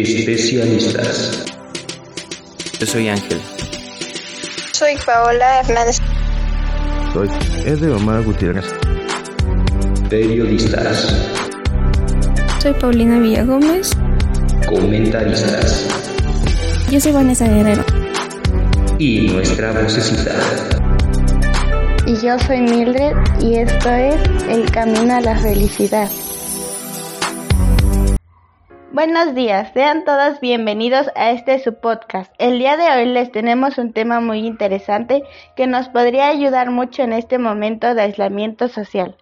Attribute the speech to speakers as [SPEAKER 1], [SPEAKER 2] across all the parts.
[SPEAKER 1] Especialistas.
[SPEAKER 2] Yo soy Ángel.
[SPEAKER 3] Soy Paola Hernández.
[SPEAKER 4] Soy Ede Omar Gutiérrez.
[SPEAKER 1] Periodistas.
[SPEAKER 5] Soy Paulina Villagómez.
[SPEAKER 1] Comentaristas.
[SPEAKER 5] Yo soy Vanessa Guerrero.
[SPEAKER 1] Y nuestra vocecita.
[SPEAKER 3] Y yo soy Mildred y esto es El Camino a la Felicidad. Buenos días, sean todos bienvenidos a este su podcast. El día de hoy les tenemos un tema muy interesante que nos podría ayudar mucho en este momento de aislamiento social.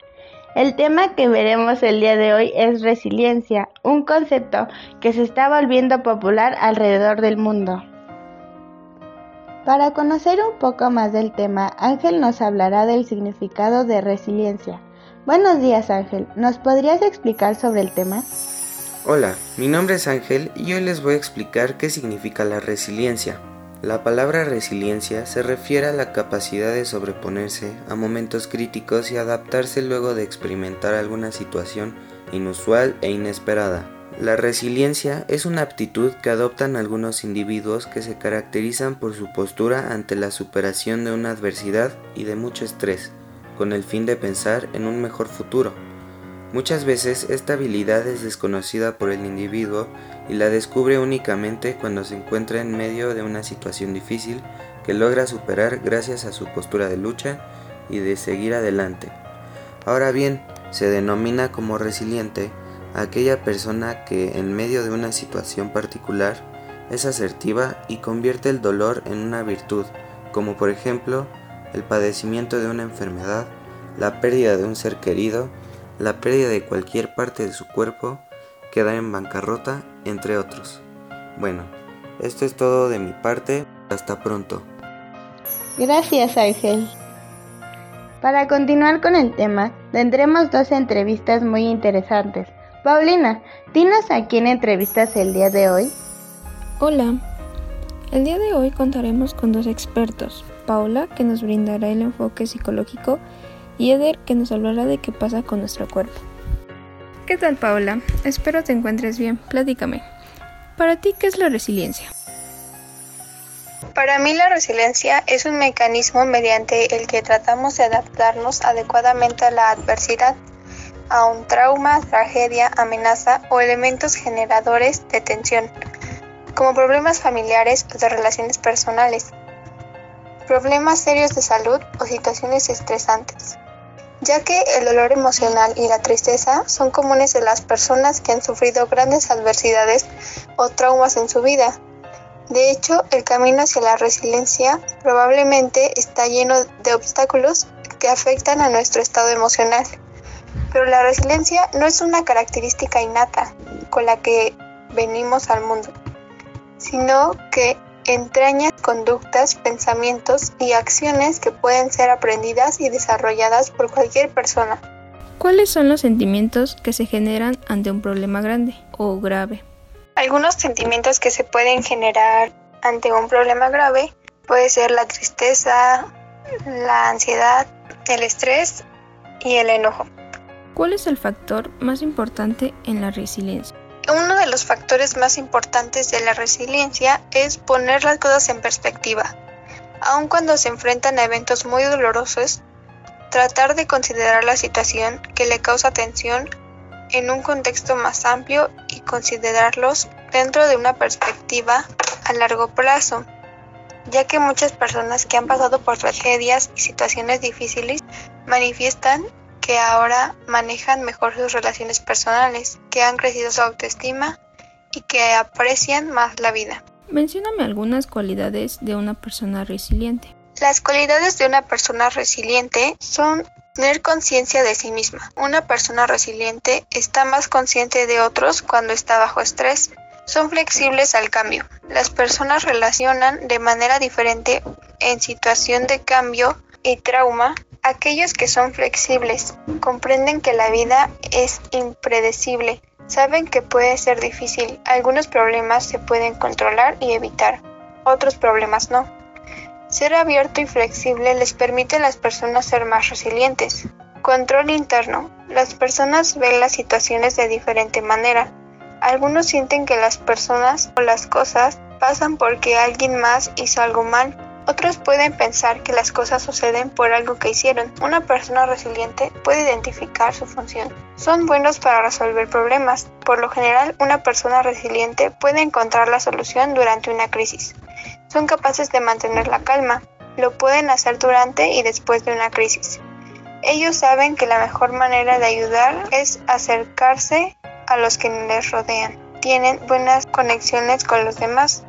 [SPEAKER 3] El tema que veremos el día de hoy es resiliencia, un concepto que se está volviendo popular alrededor del mundo. Para conocer un poco más del tema, Ángel nos hablará del significado de resiliencia. Buenos días Ángel, ¿nos podrías explicar sobre el tema?
[SPEAKER 2] Hola, mi nombre es Ángel y hoy les voy a explicar qué significa la resiliencia. La palabra resiliencia se refiere a la capacidad de sobreponerse a momentos críticos y adaptarse luego de experimentar alguna situación inusual e inesperada. La resiliencia es una aptitud que adoptan algunos individuos que se caracterizan por su postura ante la superación de una adversidad y de mucho estrés, con el fin de pensar en un mejor futuro. Muchas veces esta habilidad es desconocida por el individuo y la descubre únicamente cuando se encuentra en medio de una situación difícil que logra superar gracias a su postura de lucha y de seguir adelante. Ahora bien, se denomina como resiliente aquella persona que en medio de una situación particular es asertiva y convierte el dolor en una virtud, como por ejemplo el padecimiento de una enfermedad, la pérdida de un ser querido, la pérdida de cualquier parte de su cuerpo, quedar en bancarrota, entre otros. Bueno, esto es todo de mi parte, hasta pronto.
[SPEAKER 3] Gracias Ángel. Para continuar con el tema, tendremos dos entrevistas muy interesantes. Paulina, dinos a quién entrevistas el día de hoy.
[SPEAKER 5] Hola, el día de hoy contaremos con dos expertos, Paula, que nos brindará el enfoque psicológico, y Eder que nos hablará de qué pasa con nuestro cuerpo. ¿Qué tal Paula? Espero te encuentres bien. Platícame. Para ti, ¿qué es la resiliencia?
[SPEAKER 3] Para mí la resiliencia es un mecanismo mediante el que tratamos de adaptarnos adecuadamente a la adversidad, a un trauma, tragedia, amenaza o elementos generadores de tensión, como problemas familiares o de relaciones personales, problemas serios de salud o situaciones estresantes ya que el dolor emocional y la tristeza son comunes de las personas que han sufrido grandes adversidades o traumas en su vida. De hecho, el camino hacia la resiliencia probablemente está lleno de obstáculos que afectan a nuestro estado emocional. Pero la resiliencia no es una característica innata con la que venimos al mundo, sino que entraña conductas, pensamientos y acciones que pueden ser aprendidas y desarrolladas por cualquier persona.
[SPEAKER 5] ¿Cuáles son los sentimientos que se generan ante un problema grande o grave?
[SPEAKER 3] Algunos sentimientos que se pueden generar ante un problema grave puede ser la tristeza, la ansiedad, el estrés y el enojo.
[SPEAKER 5] ¿Cuál es el factor más importante en la resiliencia?
[SPEAKER 3] Uno de los factores más importantes de la resiliencia es poner las cosas en perspectiva. Aun cuando se enfrentan a eventos muy dolorosos, tratar de considerar la situación que le causa tensión en un contexto más amplio y considerarlos dentro de una perspectiva a largo plazo, ya que muchas personas que han pasado por tragedias y situaciones difíciles manifiestan que ahora manejan mejor sus relaciones personales, que han crecido su autoestima y que aprecian más la vida.
[SPEAKER 5] Mencióname algunas cualidades de una persona resiliente.
[SPEAKER 3] Las cualidades de una persona resiliente son tener conciencia de sí misma. Una persona resiliente está más consciente de otros cuando está bajo estrés. Son flexibles al cambio. Las personas relacionan de manera diferente en situación de cambio y trauma Aquellos que son flexibles comprenden que la vida es impredecible, saben que puede ser difícil, algunos problemas se pueden controlar y evitar, otros problemas no. Ser abierto y flexible les permite a las personas ser más resilientes. Control interno. Las personas ven las situaciones de diferente manera. Algunos sienten que las personas o las cosas pasan porque alguien más hizo algo mal. Otros pueden pensar que las cosas suceden por algo que hicieron. Una persona resiliente puede identificar su función. Son buenos para resolver problemas. Por lo general, una persona resiliente puede encontrar la solución durante una crisis. Son capaces de mantener la calma. Lo pueden hacer durante y después de una crisis. Ellos saben que la mejor manera de ayudar es acercarse a los que les rodean. Tienen buenas conexiones con los demás.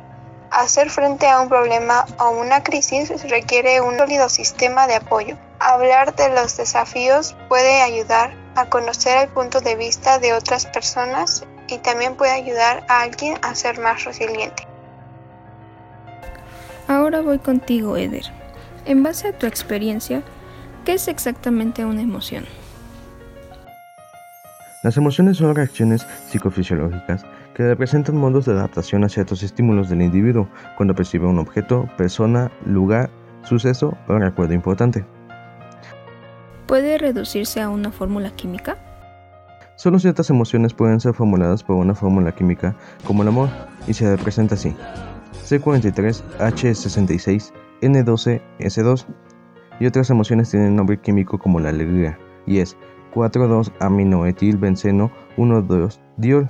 [SPEAKER 3] Hacer frente a un problema o una crisis requiere un sólido sistema de apoyo. Hablar de los desafíos puede ayudar a conocer el punto de vista de otras personas y también puede ayudar a alguien a ser más resiliente.
[SPEAKER 5] Ahora voy contigo, Eder. En base a tu experiencia, ¿qué es exactamente una emoción?
[SPEAKER 4] Las emociones son reacciones psicofisiológicas que representan modos de adaptación a ciertos estímulos del individuo cuando percibe un objeto, persona, lugar, suceso o recuerdo importante.
[SPEAKER 5] ¿Puede reducirse a una fórmula química?
[SPEAKER 4] Solo ciertas emociones pueden ser formuladas por una fórmula química, como el amor, y se representa así. C43H66N12S2 y otras emociones tienen nombre químico como la alegría, y es 4,2-aminoetilbenceno 1,2-diol.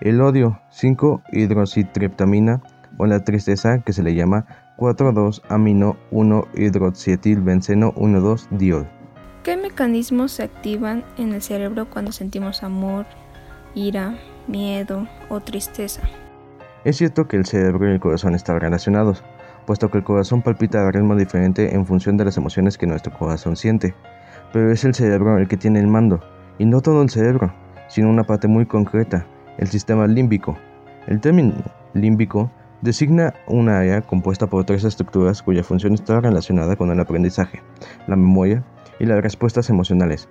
[SPEAKER 4] El odio, 5-hidroxitriptamina o la tristeza que se le llama 4,2-amino-1-hidroxietilbenceno 1,2-diol.
[SPEAKER 5] ¿Qué mecanismos se activan en el cerebro cuando sentimos amor, ira, miedo o tristeza?
[SPEAKER 4] Es cierto que el cerebro y el corazón están relacionados, puesto que el corazón palpita a ritmo diferente en función de las emociones que nuestro corazón siente pero es el cerebro el que tiene el mando, y no todo el cerebro, sino una parte muy concreta, el sistema límbico. El término límbico designa una área compuesta por tres estructuras cuya función está relacionada con el aprendizaje, la memoria y las respuestas emocionales.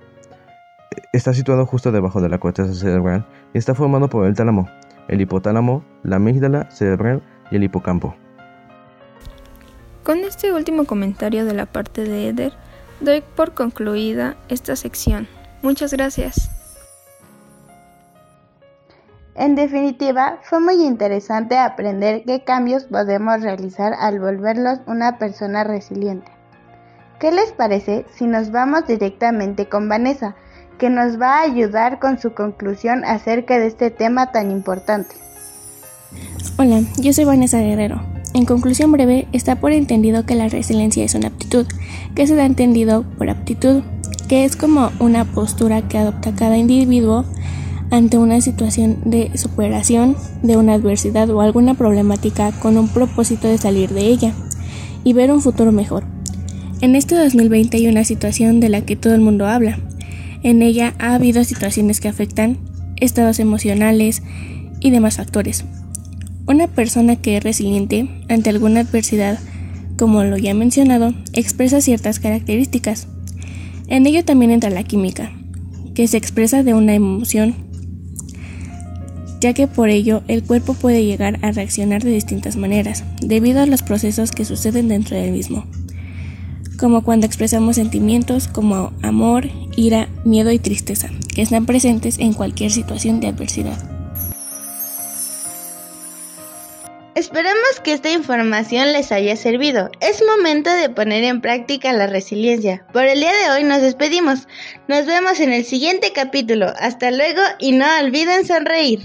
[SPEAKER 4] Está situado justo debajo de la corteza cerebral y está formado por el tálamo, el hipotálamo, la amígdala cerebral y el hipocampo.
[SPEAKER 5] Con este último comentario de la parte de Eder, Doy por concluida esta sección. Muchas gracias.
[SPEAKER 6] En definitiva, fue muy interesante aprender qué cambios podemos realizar al volverlos una persona resiliente. ¿Qué les parece si nos vamos directamente con Vanessa, que nos va a ayudar con su conclusión acerca de este tema tan importante?
[SPEAKER 7] Hola, yo soy Vanessa Guerrero. En conclusión breve, está por entendido que la resiliencia es una aptitud, que se da entendido por aptitud, que es como una postura que adopta cada individuo ante una situación de superación de una adversidad o alguna problemática con un propósito de salir de ella y ver un futuro mejor. En este 2020 hay una situación de la que todo el mundo habla. En ella ha habido situaciones que afectan estados emocionales y demás factores. Una persona que es resiliente ante alguna adversidad, como lo ya mencionado, expresa ciertas características. En ello también entra la química, que se expresa de una emoción, ya que por ello el cuerpo puede llegar a reaccionar de distintas maneras, debido a los procesos que suceden dentro del mismo, como cuando expresamos sentimientos como amor, ira, miedo y tristeza, que están presentes en cualquier situación de adversidad.
[SPEAKER 6] Esperamos que esta información les haya servido. Es momento de poner en práctica la resiliencia. Por el día de hoy nos despedimos. Nos vemos en el siguiente capítulo. Hasta luego y no olviden sonreír.